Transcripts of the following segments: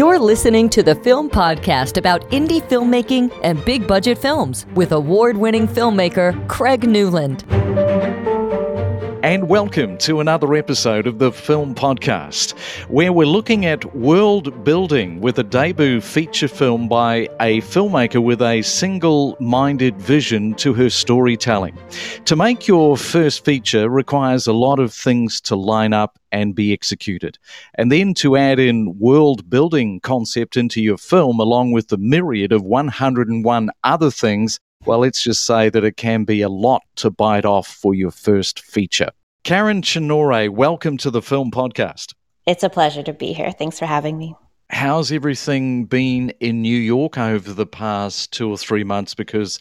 You're listening to the Film Podcast about indie filmmaking and big budget films with award winning filmmaker Craig Newland. And welcome to another episode of the Film Podcast, where we're looking at world building with a debut feature film by a filmmaker with a single minded vision to her storytelling. To make your first feature requires a lot of things to line up and be executed. And then to add in world building concept into your film, along with the myriad of 101 other things well, let's just say that it can be a lot to bite off for your first feature. Karen Cinorre, welcome to the Film Podcast. It's a pleasure to be here. Thanks for having me. How's everything been in New York over the past two or three months? Because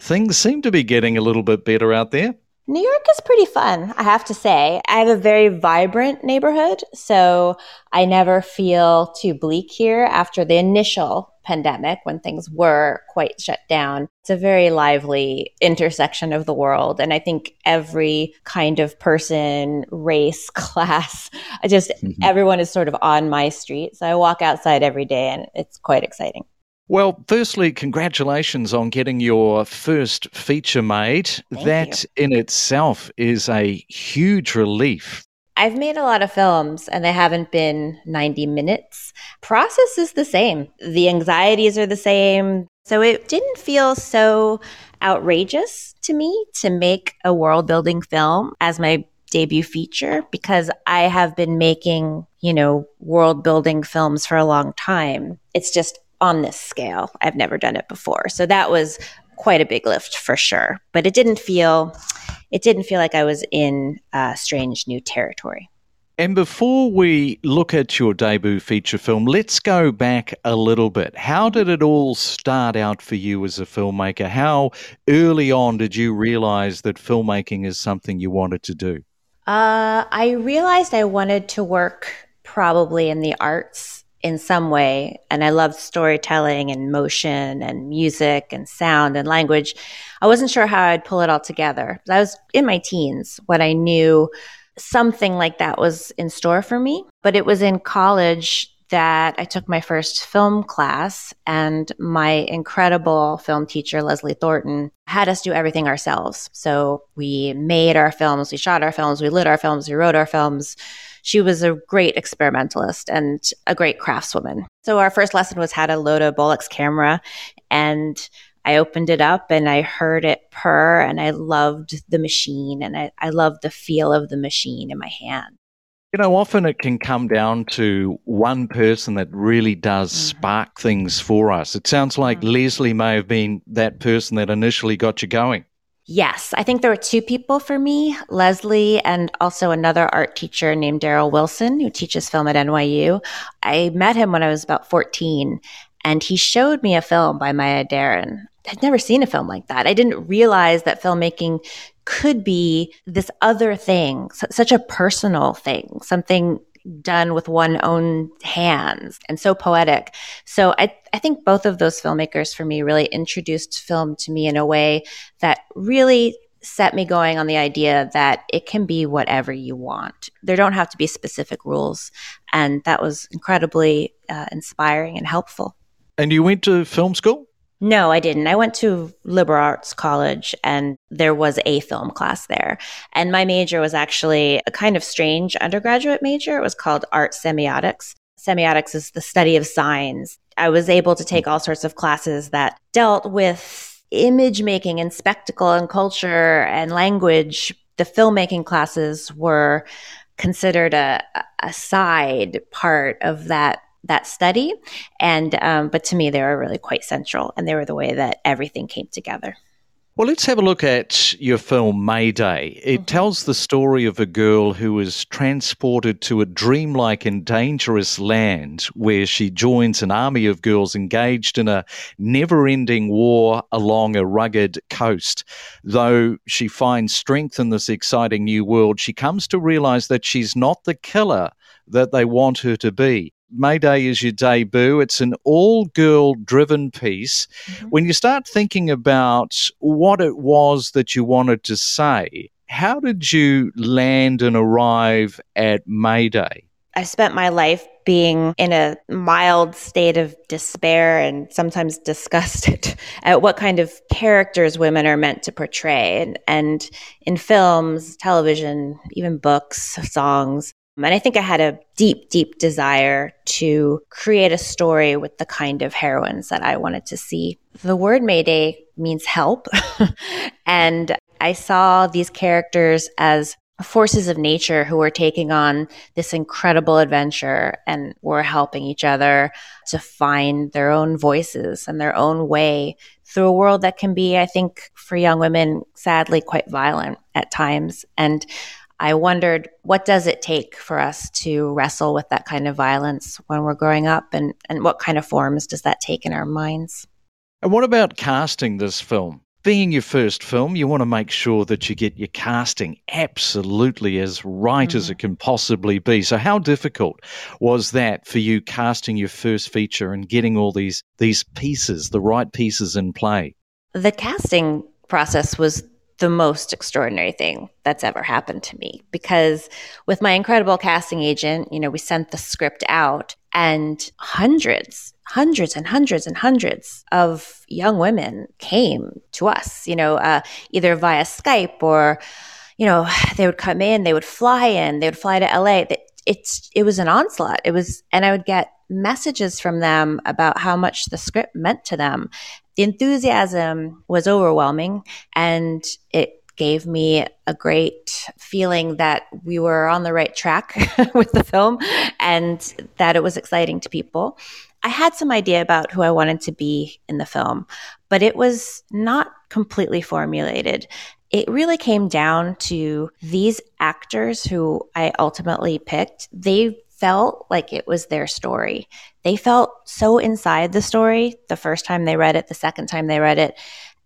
things seem to be getting a little bit better out there. New York is pretty fun, I have to say. I have a very vibrant neighborhood, so I never feel too bleak here after the initial pandemic when things were quite shut down. It's a very lively intersection of the world. And I think every kind of person, race, class, I just mm-hmm. everyone is sort of on my street. So I walk outside every day and it's quite exciting. Well, firstly, congratulations on getting your first feature made. Thank that you. in itself is a huge relief. I've made a lot of films and they haven't been 90 minutes. Process is the same. The anxieties are the same. So it didn't feel so outrageous to me to make a world building film as my debut feature because I have been making, you know, world building films for a long time. It's just on this scale. I've never done it before. So that was quite a big lift for sure. But it didn't feel it didn't feel like I was in uh, strange new territory. And before we look at your debut feature film, let's go back a little bit. How did it all start out for you as a filmmaker? How early on did you realize that filmmaking is something you wanted to do? Uh, I realized I wanted to work probably in the arts in some way. And I loved storytelling and motion and music and sound and language. I wasn't sure how I'd pull it all together. I was in my teens when I knew something like that was in store for me. But it was in college that I took my first film class, and my incredible film teacher, Leslie Thornton, had us do everything ourselves. So we made our films, we shot our films, we lit our films, we wrote our films she was a great experimentalist and a great craftswoman. So our first lesson was how to load a Bolex camera and I opened it up and I heard it purr and I loved the machine and I, I loved the feel of the machine in my hand. You know, often it can come down to one person that really does mm-hmm. spark things for us. It sounds like mm-hmm. Leslie may have been that person that initially got you going. Yes, I think there were two people for me Leslie and also another art teacher named Daryl Wilson, who teaches film at NYU. I met him when I was about 14, and he showed me a film by Maya Deren. I'd never seen a film like that. I didn't realize that filmmaking could be this other thing, such a personal thing, something done with one own hands and so poetic. So I, I think both of those filmmakers for me really introduced film to me in a way that really set me going on the idea that it can be whatever you want. There don't have to be specific rules. And that was incredibly uh, inspiring and helpful. And you went to film school? No, I didn't. I went to liberal arts college and there was a film class there. And my major was actually a kind of strange undergraduate major. It was called art semiotics. Semiotics is the study of signs. I was able to take all sorts of classes that dealt with image making and spectacle and culture and language. The filmmaking classes were considered a, a side part of that that study. And, um, but to me, they were really quite central and they were the way that everything came together. Well, let's have a look at your film Mayday. It mm-hmm. tells the story of a girl who is transported to a dreamlike and dangerous land where she joins an army of girls engaged in a never ending war along a rugged coast. Though she finds strength in this exciting new world, she comes to realize that she's not the killer that they want her to be. Mayday is your debut. It's an all girl driven piece. Mm-hmm. When you start thinking about what it was that you wanted to say, how did you land and arrive at Mayday? I spent my life being in a mild state of despair and sometimes disgusted at what kind of characters women are meant to portray. And, and in films, television, even books, songs, Um, and I think I had a deep, deep desire to create a story with the kind of heroines that I wanted to see. The word Mayday means help. and I saw these characters as forces of nature who were taking on this incredible adventure and were helping each other to find their own voices and their own way through a world that can be, I think, for young women, sadly quite violent at times. And I wondered what does it take for us to wrestle with that kind of violence when we're growing up and, and what kind of forms does that take in our minds? And what about casting this film? Being your first film, you want to make sure that you get your casting absolutely as right mm-hmm. as it can possibly be. So how difficult was that for you casting your first feature and getting all these these pieces, the right pieces in play? The casting process was the most extraordinary thing that's ever happened to me because with my incredible casting agent, you know, we sent the script out and hundreds, hundreds and hundreds and hundreds of young women came to us, you know, uh, either via Skype or, you know, they would come in, they would fly in, they would fly to LA. It's, it was an onslaught. It was, and I would get messages from them about how much the script meant to them the enthusiasm was overwhelming and it gave me a great feeling that we were on the right track with the film and that it was exciting to people. I had some idea about who I wanted to be in the film, but it was not completely formulated. It really came down to these actors who I ultimately picked. They felt like it was their story. They felt so inside the story the first time they read it, the second time they read it.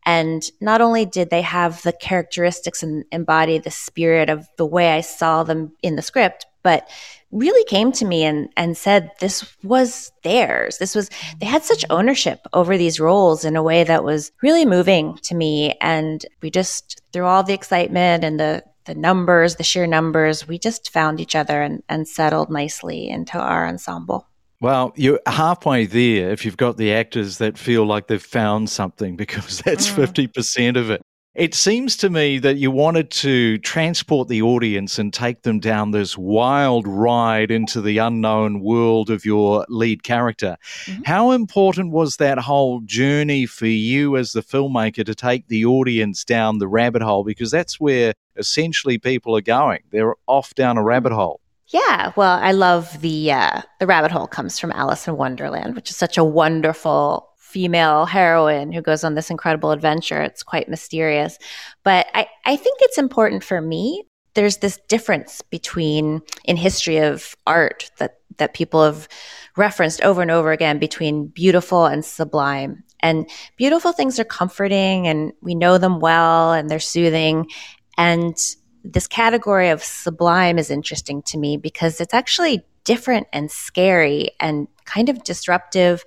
And not only did they have the characteristics and embody the spirit of the way I saw them in the script, but really came to me and, and said this was theirs. This was, they had such ownership over these roles in a way that was really moving to me. And we just, through all the excitement and the the numbers, the sheer numbers, we just found each other and, and settled nicely into our ensemble. Well, you're halfway there if you've got the actors that feel like they've found something because that's mm. 50% of it. It seems to me that you wanted to transport the audience and take them down this wild ride into the unknown world of your lead character. Mm-hmm. How important was that whole journey for you as the filmmaker to take the audience down the rabbit hole? Because that's where essentially people are going. They're off down a rabbit hole. Yeah, well, I love the uh, the rabbit hole comes from Alice in Wonderland, which is such a wonderful female heroine who goes on this incredible adventure. It's quite mysterious. But I, I think it's important for me. There's this difference between in history of art that, that people have referenced over and over again between beautiful and sublime. And beautiful things are comforting and we know them well and they're soothing. And this category of sublime is interesting to me because it's actually different and scary and kind of disruptive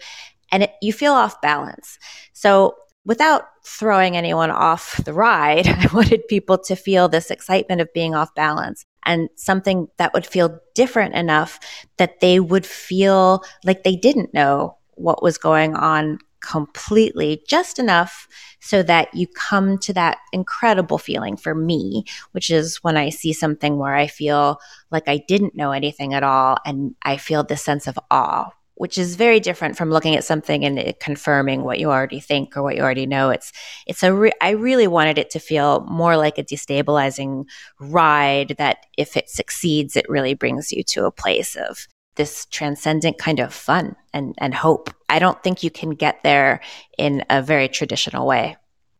and it, you feel off balance. So without throwing anyone off the ride, I wanted people to feel this excitement of being off balance and something that would feel different enough that they would feel like they didn't know what was going on completely, just enough so that you come to that incredible feeling for me, which is when I see something where I feel like I didn't know anything at all and I feel this sense of awe which is very different from looking at something and confirming what you already think or what you already know. It's it's a re- I really wanted it to feel more like a destabilizing ride that if it succeeds, it really brings you to a place of this transcendent kind of fun and, and hope. I don't think you can get there in a very traditional way.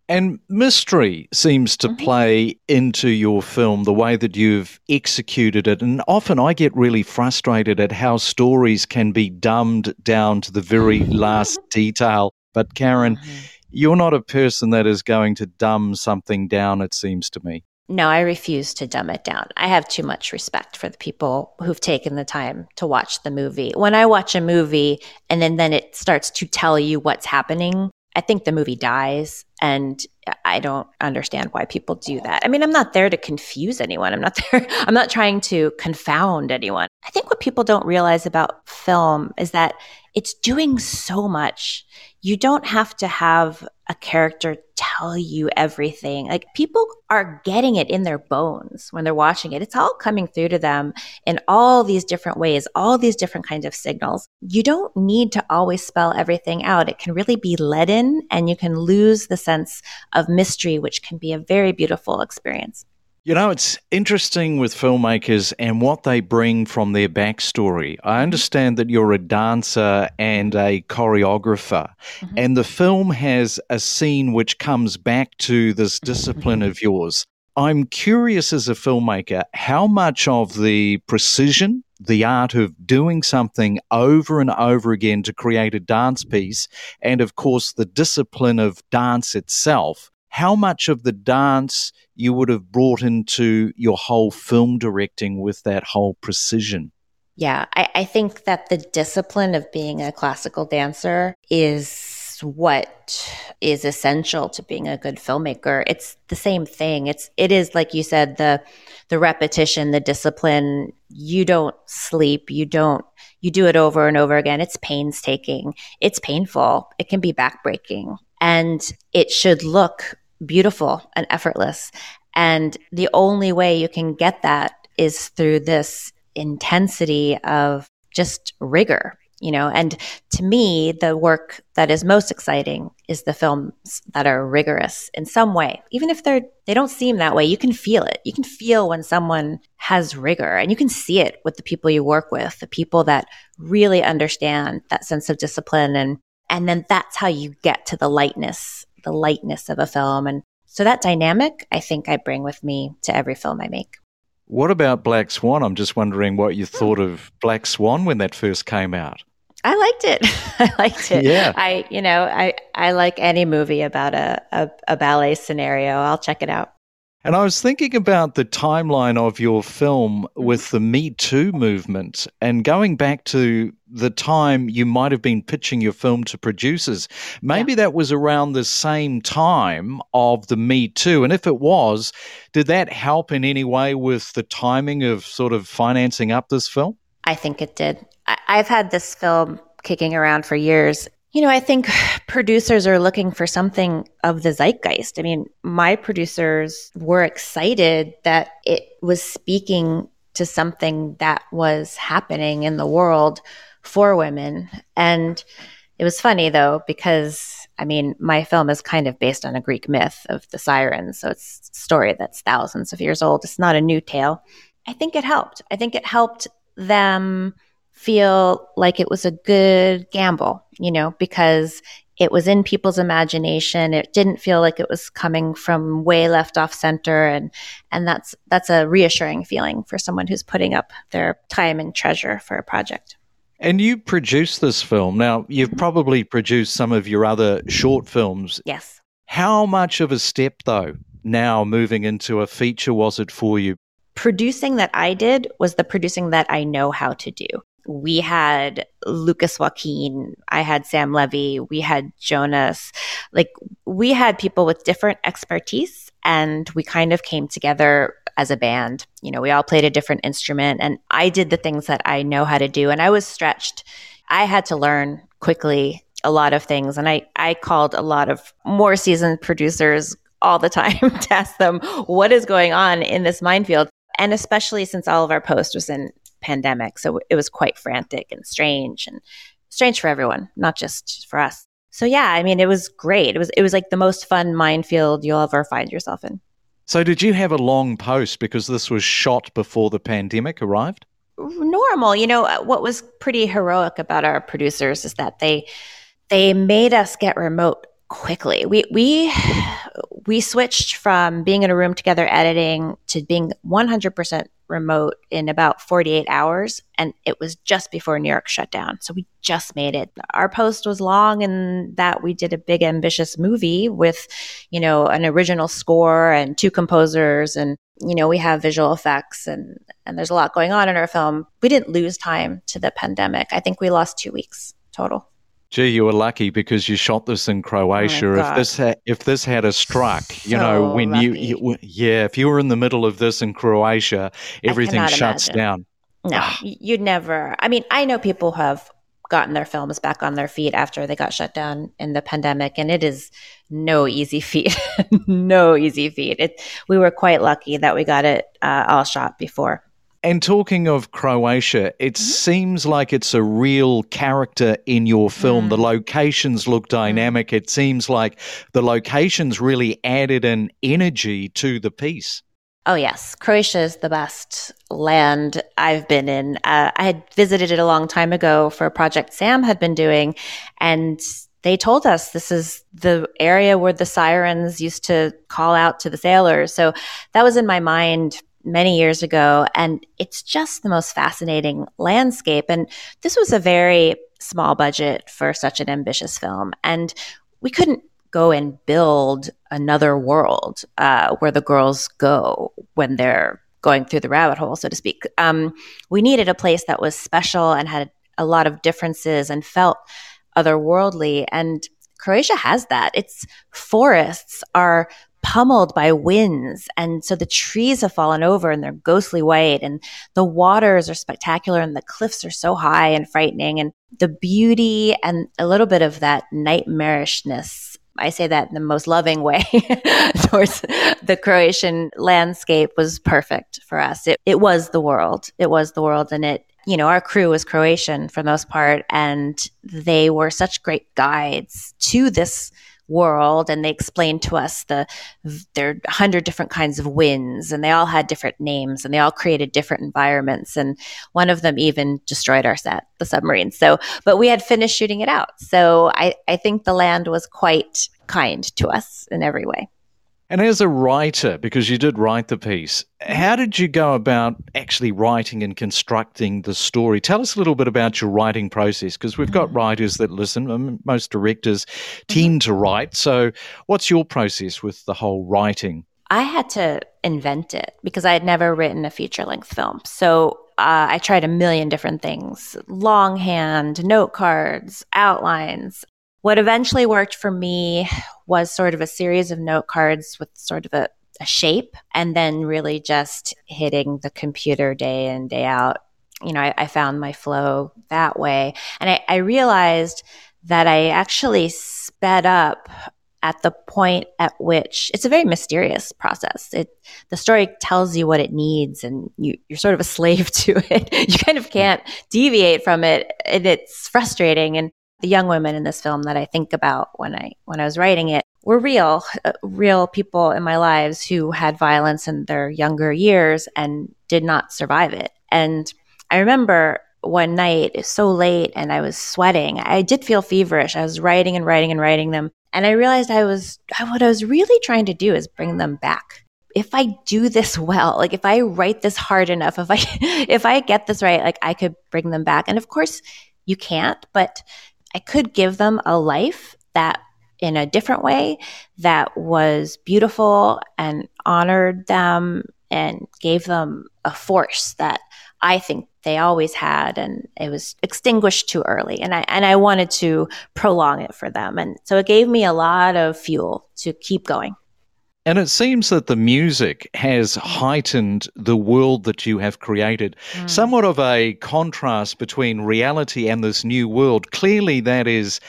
And mystery seems to mm-hmm. play into your film, the way that you've executed it. And often I get really frustrated at how stories can be dumbed down to the very last detail. But Karen, mm-hmm. you're not a person that is going to dumb something down, it seems to me. No, I refuse to dumb it down. I have too much respect for the people who've taken the time to watch the movie. When I watch a movie and then, then it starts to tell you what's happening, I think the movie dies and I don't understand why people do that. I mean, I'm not there to confuse anyone. I'm not there I'm not trying to confound anyone. I think what people don't realize about film is that it's doing so much. You don't have to have a character tell you everything. Like people are getting it in their bones when they're watching it. It's all coming through to them in all these different ways, all these different kinds of signals. You don't need to always spell everything out. It can really be leaden and you can lose the sense of mystery, which can be a very beautiful experience. You know, it's interesting with filmmakers and what they bring from their backstory. I mm-hmm. understand that you're a dancer and a choreographer, mm-hmm. and the film has a scene which comes back to this discipline of yours. I'm curious as a filmmaker how much of the precision, the art of doing something over and over again to create a dance piece, and of course the discipline of dance itself how much of the dance you would have brought into your whole film directing with that whole precision. Yeah, I, I think that the discipline of being a classical dancer is what is essential to being a good filmmaker. It's the same thing. It's it is like you said the the repetition, the discipline. You don't sleep. You don't. You do it over and over again. It's painstaking. It's painful. It can be backbreaking and it should look beautiful and effortless. And the only way you can get that is through this intensity of just rigor, you know. And to me, the work that is most exciting is the films that are rigorous in some way. Even if they're they don't seem that way, you can feel it. You can feel when someone has rigor and you can see it with the people you work with, the people that really understand that sense of discipline and and then that's how you get to the lightness, the lightness of a film. And so that dynamic, I think I bring with me to every film I make. What about Black Swan? I'm just wondering what you hmm. thought of Black Swan when that first came out. I liked it. I liked it. Yeah. I, you know, I, I like any movie about a, a, a ballet scenario. I'll check it out. And I was thinking about the timeline of your film mm-hmm. with the Me Too movement and going back to the time you might have been pitching your film to producers. Maybe yeah. that was around the same time of the Me Too. And if it was, did that help in any way with the timing of sort of financing up this film? I think it did. I- I've had this film kicking around for years you know, I think producers are looking for something of the zeitgeist. I mean, my producers were excited that it was speaking to something that was happening in the world for women. And it was funny though, because I mean, my film is kind of based on a Greek myth of the sirens. So it's a story that's thousands of years old. It's not a new tale. I think it helped. I think it helped them feel like it was a good gamble, you know, because it was in people's imagination. It didn't feel like it was coming from way left off center and and that's that's a reassuring feeling for someone who's putting up their time and treasure for a project. And you produced this film. Now, you've mm-hmm. probably produced some of your other short films. Yes. How much of a step though now moving into a feature was it for you? Producing that I did was the producing that I know how to do we had Lucas Joaquin, I had Sam Levy, we had Jonas. Like we had people with different expertise and we kind of came together as a band. You know, we all played a different instrument and I did the things that I know how to do and I was stretched. I had to learn quickly a lot of things and I I called a lot of more seasoned producers all the time to ask them what is going on in this minefield and especially since all of our post was in pandemic. So it was quite frantic and strange and strange for everyone, not just for us. So yeah, I mean, it was great. It was it was like the most fun minefield you'll ever find yourself in. So did you have a long post because this was shot before the pandemic arrived? Normal. You know, uh, what was pretty heroic about our producers is that they they made us get remote quickly. We we we switched from being in a room together editing to being 100% remote in about 48 hours and it was just before New York shut down. So we just made it. Our post was long in that we did a big ambitious movie with, you know, an original score and two composers and you know, we have visual effects and and there's a lot going on in our film. We didn't lose time to the pandemic. I think we lost 2 weeks total. Gee, you were lucky because you shot this in Croatia. Oh if this ha- if this had a struck, so you know, when you, you, yeah, if you were in the middle of this in Croatia, everything shuts imagine. down. No, ah. you'd never. I mean, I know people who have gotten their films back on their feet after they got shut down in the pandemic, and it is no easy feat. no easy feat. It, we were quite lucky that we got it uh, all shot before. And talking of Croatia, it mm-hmm. seems like it's a real character in your film. Mm. The locations look mm. dynamic. Mm. It seems like the locations really added an energy to the piece. Oh, yes. Croatia is the best land I've been in. Uh, I had visited it a long time ago for a project Sam had been doing, and they told us this is the area where the sirens used to call out to the sailors. So that was in my mind many years ago. And it's just the most fascinating landscape. And this was a very small budget for such an ambitious film. And we couldn't go and build another world uh, where the girls go when they're going through the rabbit hole, so to speak. Um, we needed a place that was special and had a lot of differences and felt otherworldly. And Croatia has that. Its forests are pummeled by winds. And so the trees have fallen over and they're ghostly white and the waters are spectacular and the cliffs are so high and frightening and the beauty and a little bit of that nightmarishness. I say that in the most loving way towards the Croatian landscape was perfect for us. It, it was the world. It was the world and it you know, our crew was Croatian for the most part, and they were such great guides to this world and they explained to us the there are hundred different kinds of winds and they all had different names and they all created different environments and one of them even destroyed our set the submarine. So but we had finished shooting it out. So i i think the land was quite kind to us in every way and as a writer, because you did write the piece, how did you go about actually writing and constructing the story? Tell us a little bit about your writing process, because we've got mm. writers that listen. Most directors tend to write. So, what's your process with the whole writing? I had to invent it because I had never written a feature length film. So, uh, I tried a million different things longhand, note cards, outlines. What eventually worked for me was sort of a series of note cards with sort of a, a shape, and then really just hitting the computer day in, day out. You know, I, I found my flow that way. And I, I realized that I actually sped up at the point at which it's a very mysterious process. It the story tells you what it needs, and you, you're sort of a slave to it. you kind of can't deviate from it, and it's frustrating. And the young women in this film that I think about when I when I was writing it were real, uh, real people in my lives who had violence in their younger years and did not survive it. And I remember one night, so late, and I was sweating. I did feel feverish. I was writing and writing and writing them, and I realized I was what I was really trying to do is bring them back. If I do this well, like if I write this hard enough, if I if I get this right, like I could bring them back. And of course, you can't, but I could give them a life that in a different way that was beautiful and honored them and gave them a force that I think they always had and it was extinguished too early and I and I wanted to prolong it for them and so it gave me a lot of fuel to keep going. And it seems that the music has heightened the world that you have created. Mm. Somewhat of a contrast between reality and this new world. Clearly, that is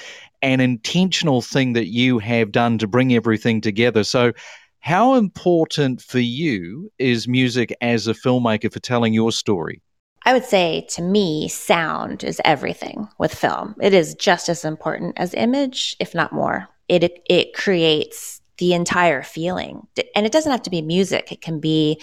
an intentional thing that you have done to bring everything together. So, how important for you is music as a filmmaker for telling your story? I would say to me, sound is everything with film. It is just as important as image, if not more. It, it creates the entire feeling. And it doesn't have to be music. It can be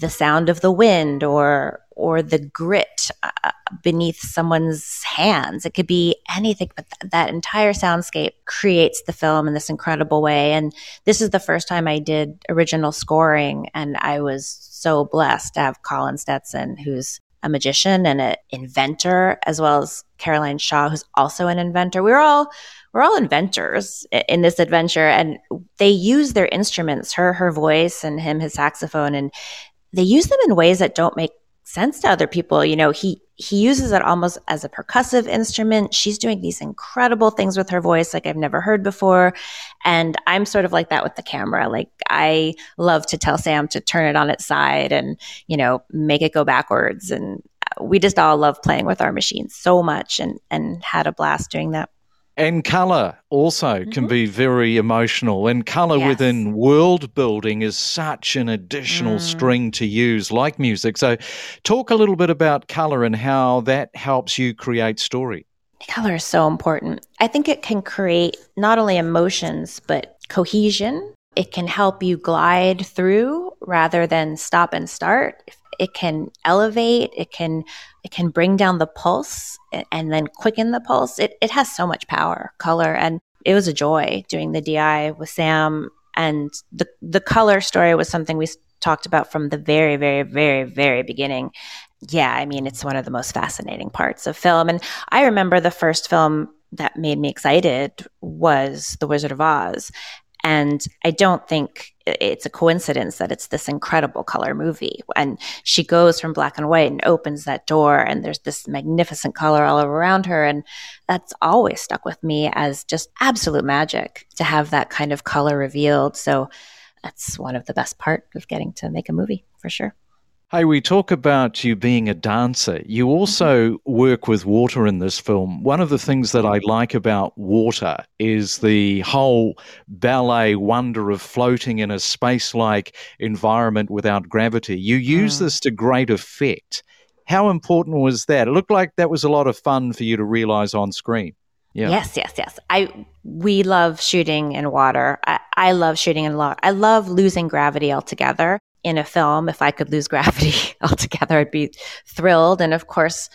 the sound of the wind or or the grit uh, beneath someone's hands. It could be anything, but th- that entire soundscape creates the film in this incredible way. And this is the first time I did original scoring, and I was so blessed to have Colin Stetson, who's a magician and an inventor, as well as Caroline Shaw, who's also an inventor. We were all we're all inventors in this adventure and they use their instruments her her voice and him his saxophone and they use them in ways that don't make sense to other people. You know, he he uses it almost as a percussive instrument. She's doing these incredible things with her voice like I've never heard before. And I'm sort of like that with the camera. Like I love to tell Sam to turn it on its side and, you know, make it go backwards. And we just all love playing with our machines so much and, and had a blast doing that. And color also mm-hmm. can be very emotional. And color yes. within world building is such an additional mm. string to use, like music. So, talk a little bit about color and how that helps you create story. Color is so important. I think it can create not only emotions, but cohesion. It can help you glide through rather than stop and start. It can elevate, it can it can bring down the pulse and then quicken the pulse. It, it has so much power, color. And it was a joy doing the DI with Sam. And the, the color story was something we talked about from the very, very, very, very beginning. Yeah, I mean, it's one of the most fascinating parts of film. And I remember the first film that made me excited was The Wizard of Oz. And I don't think it's a coincidence that it's this incredible color movie. And she goes from black and white and opens that door, and there's this magnificent color all around her. And that's always stuck with me as just absolute magic to have that kind of color revealed. So that's one of the best part of getting to make a movie for sure. Hey, we talk about you being a dancer. You also mm-hmm. work with water in this film. One of the things that I like about water is the whole ballet wonder of floating in a space like environment without gravity. You use mm. this to great effect. How important was that? It looked like that was a lot of fun for you to realize on screen. Yeah. Yes, yes, yes. I we love shooting in water. I, I love shooting in water. I love losing gravity altogether in a film. If I could lose gravity altogether, I'd be thrilled. And of course,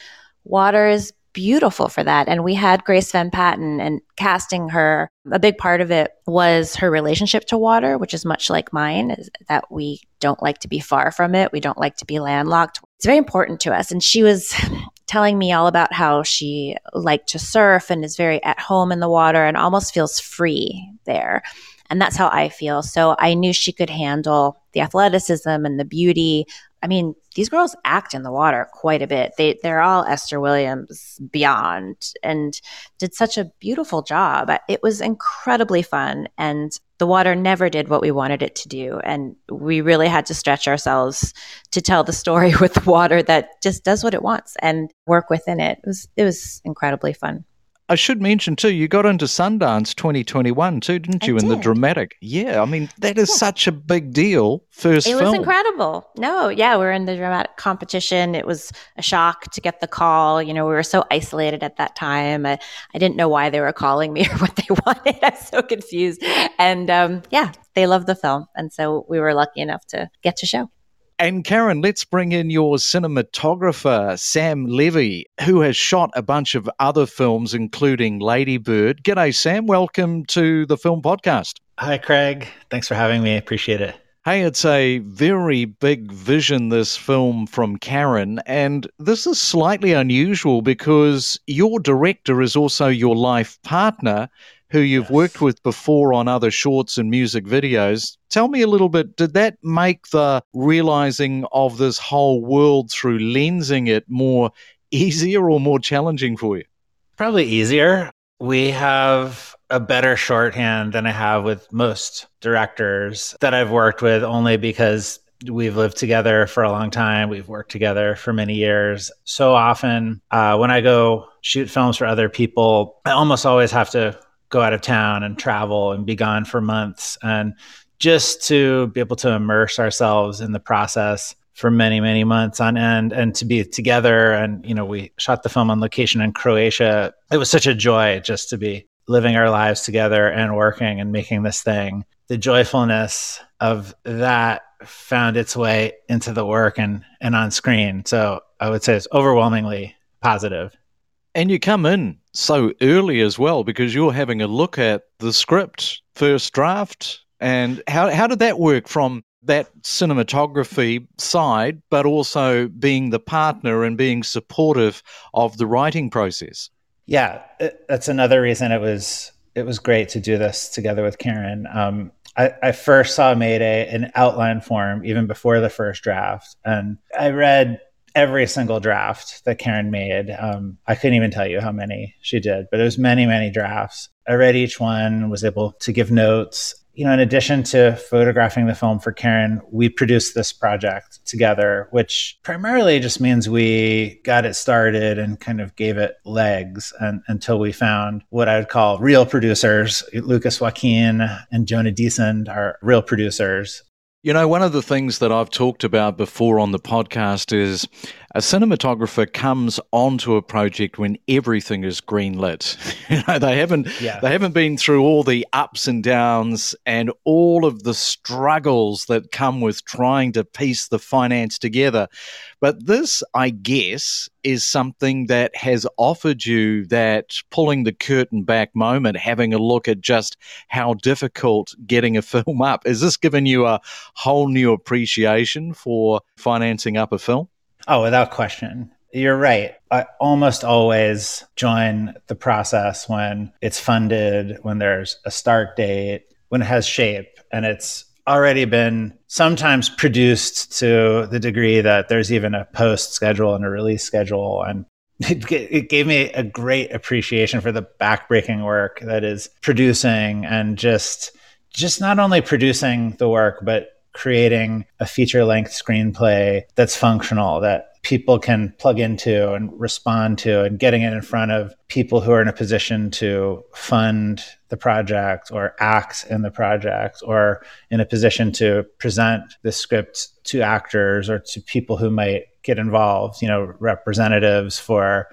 water is beautiful for that. And we had Grace Van Patten and casting her. A big part of it was her relationship to water, which is much like mine, that we don't like to be far from it. We don't like to be landlocked. It's very important to us. And she was telling me all about how she liked to surf and is very at home in the water and almost feels free there. And that's how I feel. So I knew she could handle the athleticism and the beauty. I mean, these girls act in the water quite a bit. They they're all Esther Williams beyond and did such a beautiful job. It was incredibly fun and the water never did what we wanted it to do and we really had to stretch ourselves to tell the story with water that just does what it wants and work within it. It was it was incredibly fun. I should mention too, you got into Sundance 2021 too, didn't you? I in did. the dramatic, yeah. I mean, that is yeah. such a big deal. First, it film. was incredible. No, yeah, we are in the dramatic competition. It was a shock to get the call. You know, we were so isolated at that time. I, I didn't know why they were calling me or what they wanted. I was so confused. And um, yeah, they loved the film, and so we were lucky enough to get to show. And Karen, let's bring in your cinematographer, Sam Levy, who has shot a bunch of other films, including Lady Bird. G'day, Sam. Welcome to the Film Podcast. Hi, Craig. Thanks for having me. I appreciate it. Hey, it's a very big vision, this film from Karen. And this is slightly unusual because your director is also your life partner who you've yes. worked with before on other shorts and music videos. Tell me a little bit, did that make the realizing of this whole world through lensing it more easier or more challenging for you? Probably easier. We have a better shorthand than I have with most directors that I've worked with only because we've lived together for a long time. We've worked together for many years. So often, uh, when I go shoot films for other people, I almost always have to go out of town and travel and be gone for months. And just to be able to immerse ourselves in the process for many many months on end and to be together. And you know we shot the film on location in Croatia. It was such a joy just to be living our lives together and working and making this thing. The joyfulness of that found its way into the work and and on screen. So i would say it's overwhelmingly positive. And you come in so early as well because you're having a look at the script, first draft. And how, how did that work from that cinematography side, but also being the partner and being supportive of the writing process? Yeah, it, that's another reason it was it was great to do this together with Karen. Um, I, I, first saw Mayday in outline form even before the first draft, and I read every single draft that Karen made. Um, I couldn't even tell you how many she did, but it was many, many drafts. I read each one, was able to give notes you know, in addition to photographing the film for Karen, we produced this project together, which primarily just means we got it started and kind of gave it legs and, until we found what I would call real producers. Lucas Joaquin and Jonah Disend are real producers. You know, one of the things that I've talked about before on the podcast is a cinematographer comes onto a project when everything is greenlit. you know, they haven't yeah. they haven't been through all the ups and downs and all of the struggles that come with trying to piece the finance together. But this, I guess, is something that has offered you that pulling the curtain back moment, having a look at just how difficult getting a film up. Is this given you a whole new appreciation for financing up a film? Oh, without question. You're right. I almost always join the process when it's funded, when there's a start date, when it has shape, and it's already been sometimes produced to the degree that there's even a post schedule and a release schedule. And it, it gave me a great appreciation for the backbreaking work that is producing and just just not only producing the work, but creating a feature length screenplay that's functional, that people can plug into and respond to, and getting it in front of people who are in a position to fund the project or act in the project or in a position to present the script to actors or to people who might get involved, you know, representatives for,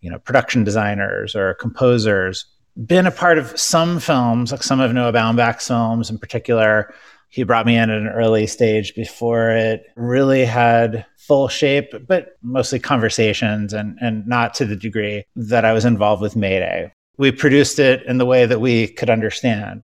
you know, production designers or composers. Been a part of some films, like some of Noah Baumbach's films in particular, he brought me in at an early stage before it really had full shape, but mostly conversations and, and not to the degree that I was involved with Mayday. We produced it in the way that we could understand.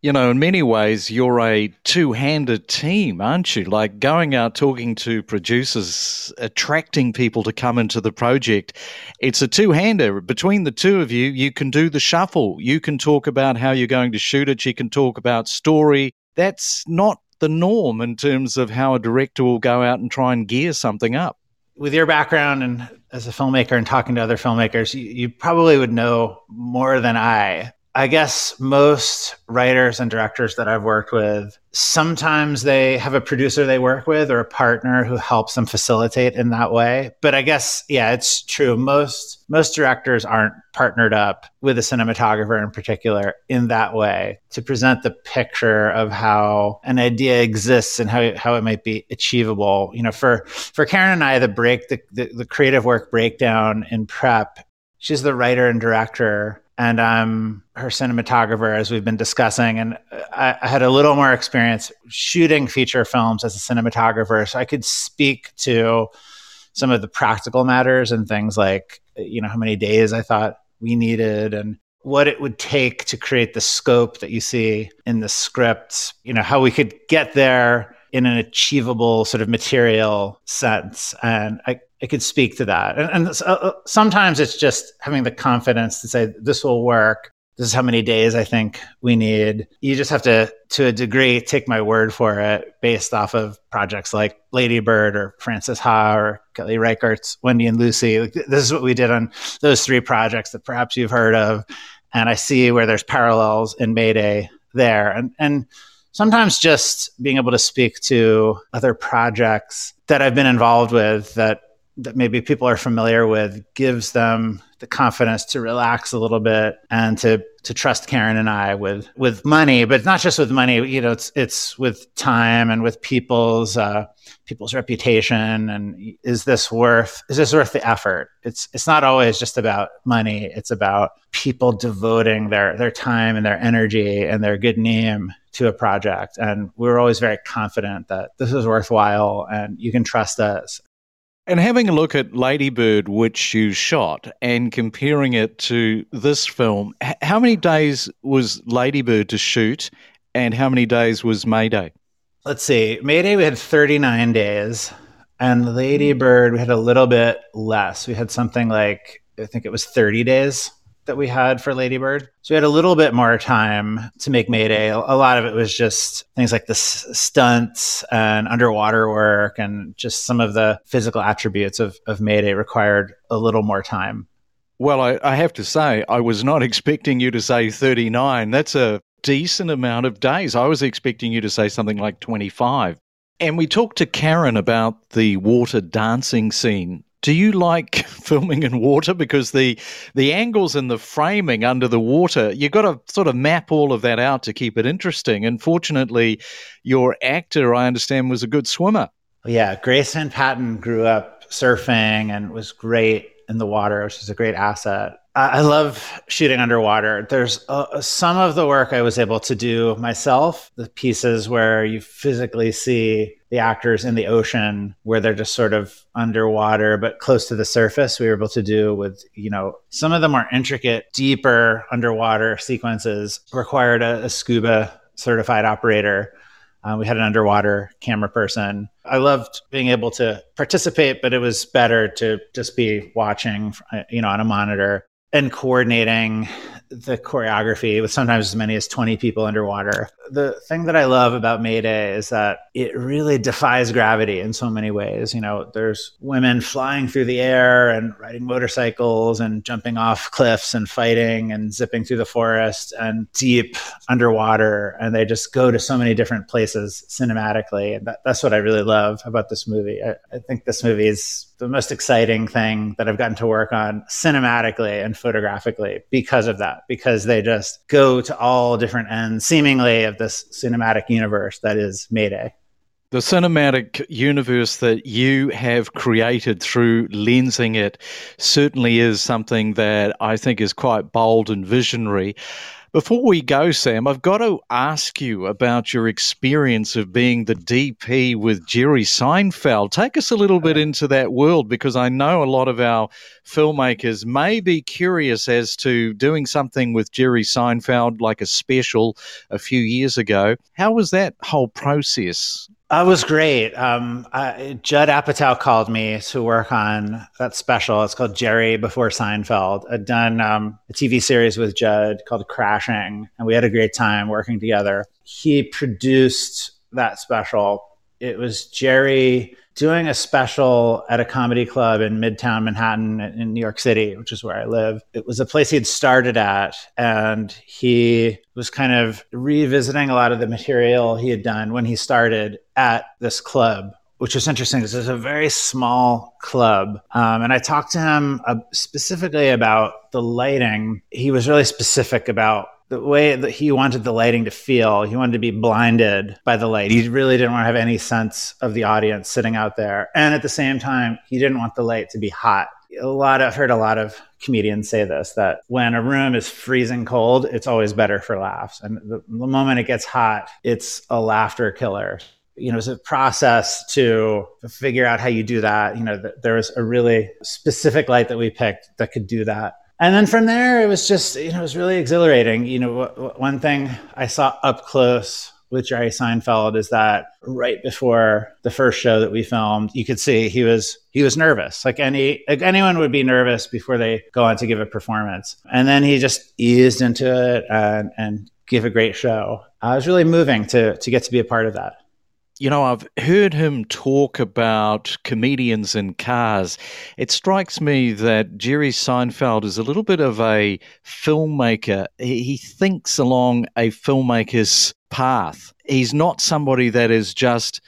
You know, in many ways, you're a two handed team, aren't you? Like going out talking to producers, attracting people to come into the project. It's a two hander. Between the two of you, you can do the shuffle. You can talk about how you're going to shoot it. You can talk about story that's not the norm in terms of how a director will go out and try and gear something up. With your background and as a filmmaker and talking to other filmmakers, you, you probably would know more than I I guess most writers and directors that I've worked with, sometimes they have a producer they work with or a partner who helps them facilitate in that way. But I guess, yeah, it's true. Most most directors aren't partnered up with a cinematographer in particular in that way to present the picture of how an idea exists and how, how it might be achievable. You know, for for Karen and I, the break, the, the, the creative work breakdown in prep, she's the writer and director and I'm her cinematographer, as we've been discussing. And I, I, had a little more experience shooting feature films as a cinematographer, so I could speak to some of the practical matters and things like, you know, how many days I thought we needed and what it would take to create the scope that you see in the script, you know, how we could get there in an achievable sort of material sense. And I, I could speak to that. And, and uh, sometimes it's just having the confidence to say, this will work. This is how many days I think we need. You just have to, to a degree, take my word for it based off of projects like Lady Bird or Frances Ha or Kelly Reichardt's Wendy and Lucy. This is what we did on those three projects that perhaps you've heard of. And I see where there's parallels in Mayday there. And, and sometimes just being able to speak to other projects that I've been involved with that that maybe people are familiar with gives them the confidence to relax a little bit and to to trust Karen and I with with money, but not just with money. You know, it's it's with time and with people's uh, people's reputation. And is this worth is this worth the effort? It's it's not always just about money. It's about people devoting their their time and their energy and their good name to a project. And we are always very confident that this is worthwhile and you can trust us. And having a look at Ladybird, which you shot, and comparing it to this film, how many days was Ladybird to shoot, and how many days was Mayday? Let's see. Mayday, we had 39 days, and hmm. Ladybird, we had a little bit less. We had something like, I think it was 30 days that we had for Ladybird. So we had a little bit more time to make Mayday. A lot of it was just things like the stunts and underwater work and just some of the physical attributes of, of Mayday required a little more time. Well, I, I have to say, I was not expecting you to say 39. That's a decent amount of days. I was expecting you to say something like 25. And we talked to Karen about the water dancing scene do you like filming in water? Because the the angles and the framing under the water you've got to sort of map all of that out to keep it interesting. And fortunately your actor i understand was a good swimmer. Yeah Grace Van Patten grew up surfing and was great in the water which is a great asset. I love shooting underwater. There's uh, some of the work I was able to do myself, the pieces where you physically see the actors in the ocean where they're just sort of underwater but close to the surface we were able to do with you know some of the more intricate deeper underwater sequences required a, a scuba certified operator uh, we had an underwater camera person. I loved being able to participate, but it was better to just be watching, uh, you know, on a monitor and coordinating the choreography with sometimes as many as 20 people underwater. The thing that I love about Mayday is that it really defies gravity in so many ways. You know, there's women flying through the air and riding motorcycles and jumping off cliffs and fighting and zipping through the forest and deep underwater. And they just go to so many different places cinematically. And that, that's what I really love about this movie. I, I think this movie is the most exciting thing that I've gotten to work on cinematically and photographically because of that, because they just go to all different ends, seemingly, of this cinematic universe that is Mayday. The cinematic universe that you have created through lensing it certainly is something that I think is quite bold and visionary. Before we go, Sam, I've got to ask you about your experience of being the DP with Jerry Seinfeld. Take us a little bit uh-huh. into that world because I know a lot of our filmmakers may be curious as to doing something with Jerry Seinfeld, like a special a few years ago. How was that whole process? It was great. Um, Judd Apatow called me to work on that special. It's called Jerry Before Seinfeld. I'd done um, a TV series with Judd called Crashing, and we had a great time working together. He produced that special. It was Jerry doing a special at a comedy club in Midtown Manhattan in New York City, which is where I live. It was a place he'd started at, and he was kind of revisiting a lot of the material he had done when he started at this club. Which was interesting because it's a very small club. Um, and I talked to him uh, specifically about the lighting. He was really specific about the way that he wanted the lighting to feel. He wanted to be blinded by the light. He really didn't want to have any sense of the audience sitting out there. And at the same time, he didn't want the light to be hot. A lot of, I've heard a lot of comedians say this that when a room is freezing cold, it's always better for laughs. And the, the moment it gets hot, it's a laughter killer you know, it's a process to figure out how you do that. You know, there was a really specific light that we picked that could do that and then from there, it was just, you know, it was really exhilarating. You know, one thing I saw up close with Jerry Seinfeld is that right before the first show that we filmed, you could see he was he was nervous. Like any like anyone would be nervous before they go on to give a performance. And then he just eased into it and, and gave a great show. Uh, was really moving to to get to be a part of that. You know, I've heard him talk about comedians in cars. It strikes me that Jerry Seinfeld is a little bit of a filmmaker. He thinks along a filmmaker's path. He's not somebody that is just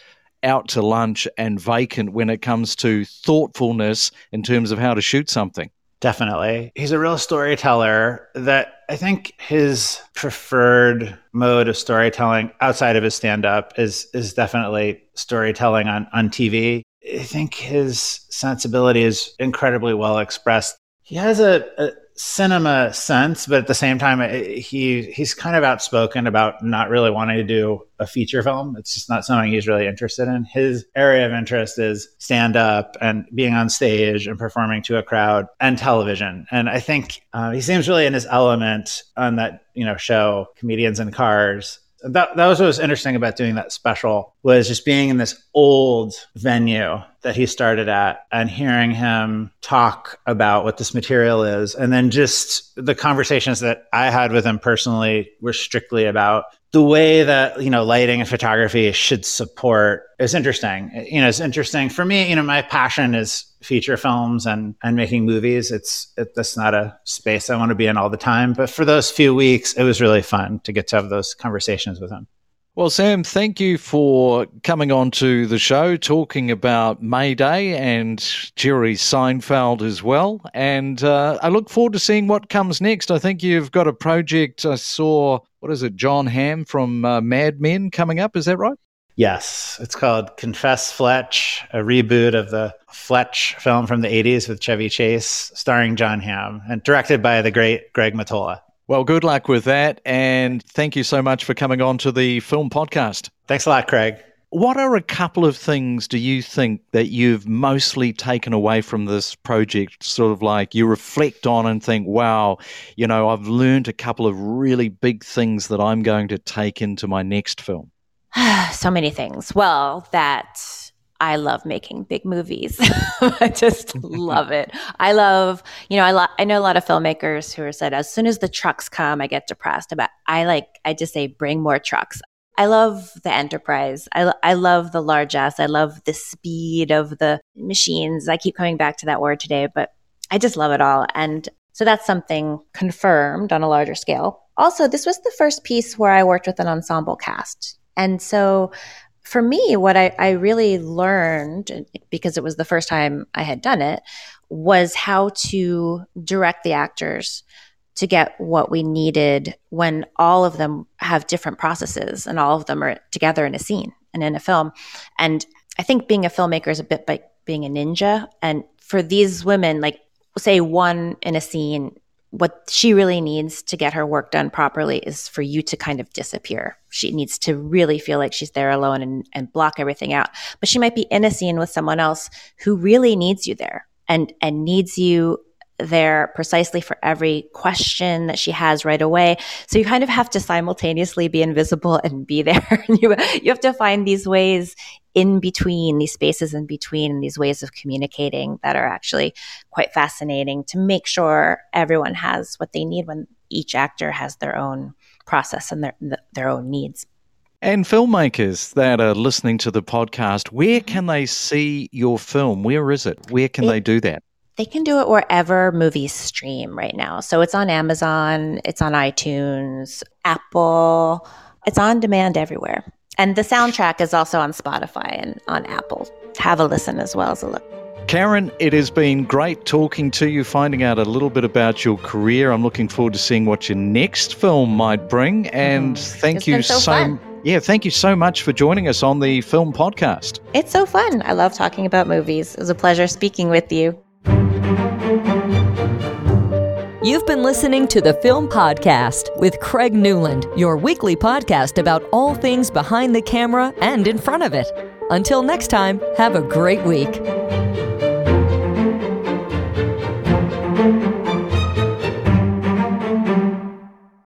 out to lunch and vacant when it comes to thoughtfulness in terms of how to shoot something. Definitely. He's a real storyteller that I think his preferred mode of storytelling outside of his stand up is is definitely storytelling on, on TV. I think his sensibility is incredibly well expressed. He has a, a cinema sense, but at the same time, he he's kind of outspoken about not really wanting to do a feature film. It's just not something he's really interested in. His area of interest is stand up and being on stage and performing to a crowd and television. And I think uh, he seems really in his element on that you know show, comedians in cars that, that was what was interesting about doing that special was just being in this old venue that he started at and hearing him talk about what this material is. And then just the conversations that I had with him personally were strictly about the way that, you know, lighting and photography should support is interesting. You know, it's interesting for me, you know, my passion is feature films and, and making movies. It's, it, that's not a space I want to be in all the time. But for those few weeks, it was really fun to get to have those conversations with him. Well, Sam, thank you for coming on to the show, talking about Mayday and Jerry Seinfeld as well. And uh, I look forward to seeing what comes next. I think you've got a project. I saw, what is it, Jon Hamm from uh, Mad Men coming up. Is that right? Yes. It's called Confess Fletch, a reboot of the Fletch film from the 80s with Chevy Chase, starring Jon Hamm and directed by the great Greg Mottola. Well, good luck with that. And thank you so much for coming on to the film podcast. Thanks a lot, Craig. What are a couple of things do you think that you've mostly taken away from this project? Sort of like you reflect on and think, wow, you know, I've learned a couple of really big things that I'm going to take into my next film. so many things. Well, that I love making big movies. I just love it. I love, you know, I, lo- I know a lot of filmmakers who are said, as soon as the trucks come, I get depressed about, I like, I just say, bring more trucks. I love the enterprise. I, I love the largesse. I love the speed of the machines. I keep coming back to that word today, but I just love it all. And so that's something confirmed on a larger scale. Also, this was the first piece where I worked with an ensemble cast. And so for me, what I, I really learned, because it was the first time I had done it, was how to direct the actors to get what we needed when all of them have different processes and all of them are together in a scene and in a film. And I think being a filmmaker is a bit like being a ninja. And for these women, like say one in a scene what she really needs to get her work done properly is for you to kind of disappear. She needs to really feel like she's there alone and, and block everything out. But she might be in a scene with someone else who really needs you there and, and needs you there precisely for every question that she has right away. So you kind of have to simultaneously be invisible and be there. you, you have to find these ways in between, these spaces in between, and these ways of communicating that are actually quite fascinating to make sure everyone has what they need when each actor has their own process and their, their own needs. And filmmakers that are listening to the podcast, where mm-hmm. can they see your film? Where is it? Where can it, they do that? They can do it wherever movies stream right now. So it's on Amazon, it's on iTunes, Apple, it's on demand everywhere. And the soundtrack is also on Spotify and on Apple. Have a listen as well as a look. Karen, it has been great talking to you, finding out a little bit about your career. I'm looking forward to seeing what your next film might bring. And mm, thank you so, so yeah, thank you so much for joining us on the film podcast. It's so fun. I love talking about movies. It was a pleasure speaking with you. You've been listening to the Film Podcast with Craig Newland, your weekly podcast about all things behind the camera and in front of it. Until next time, have a great week.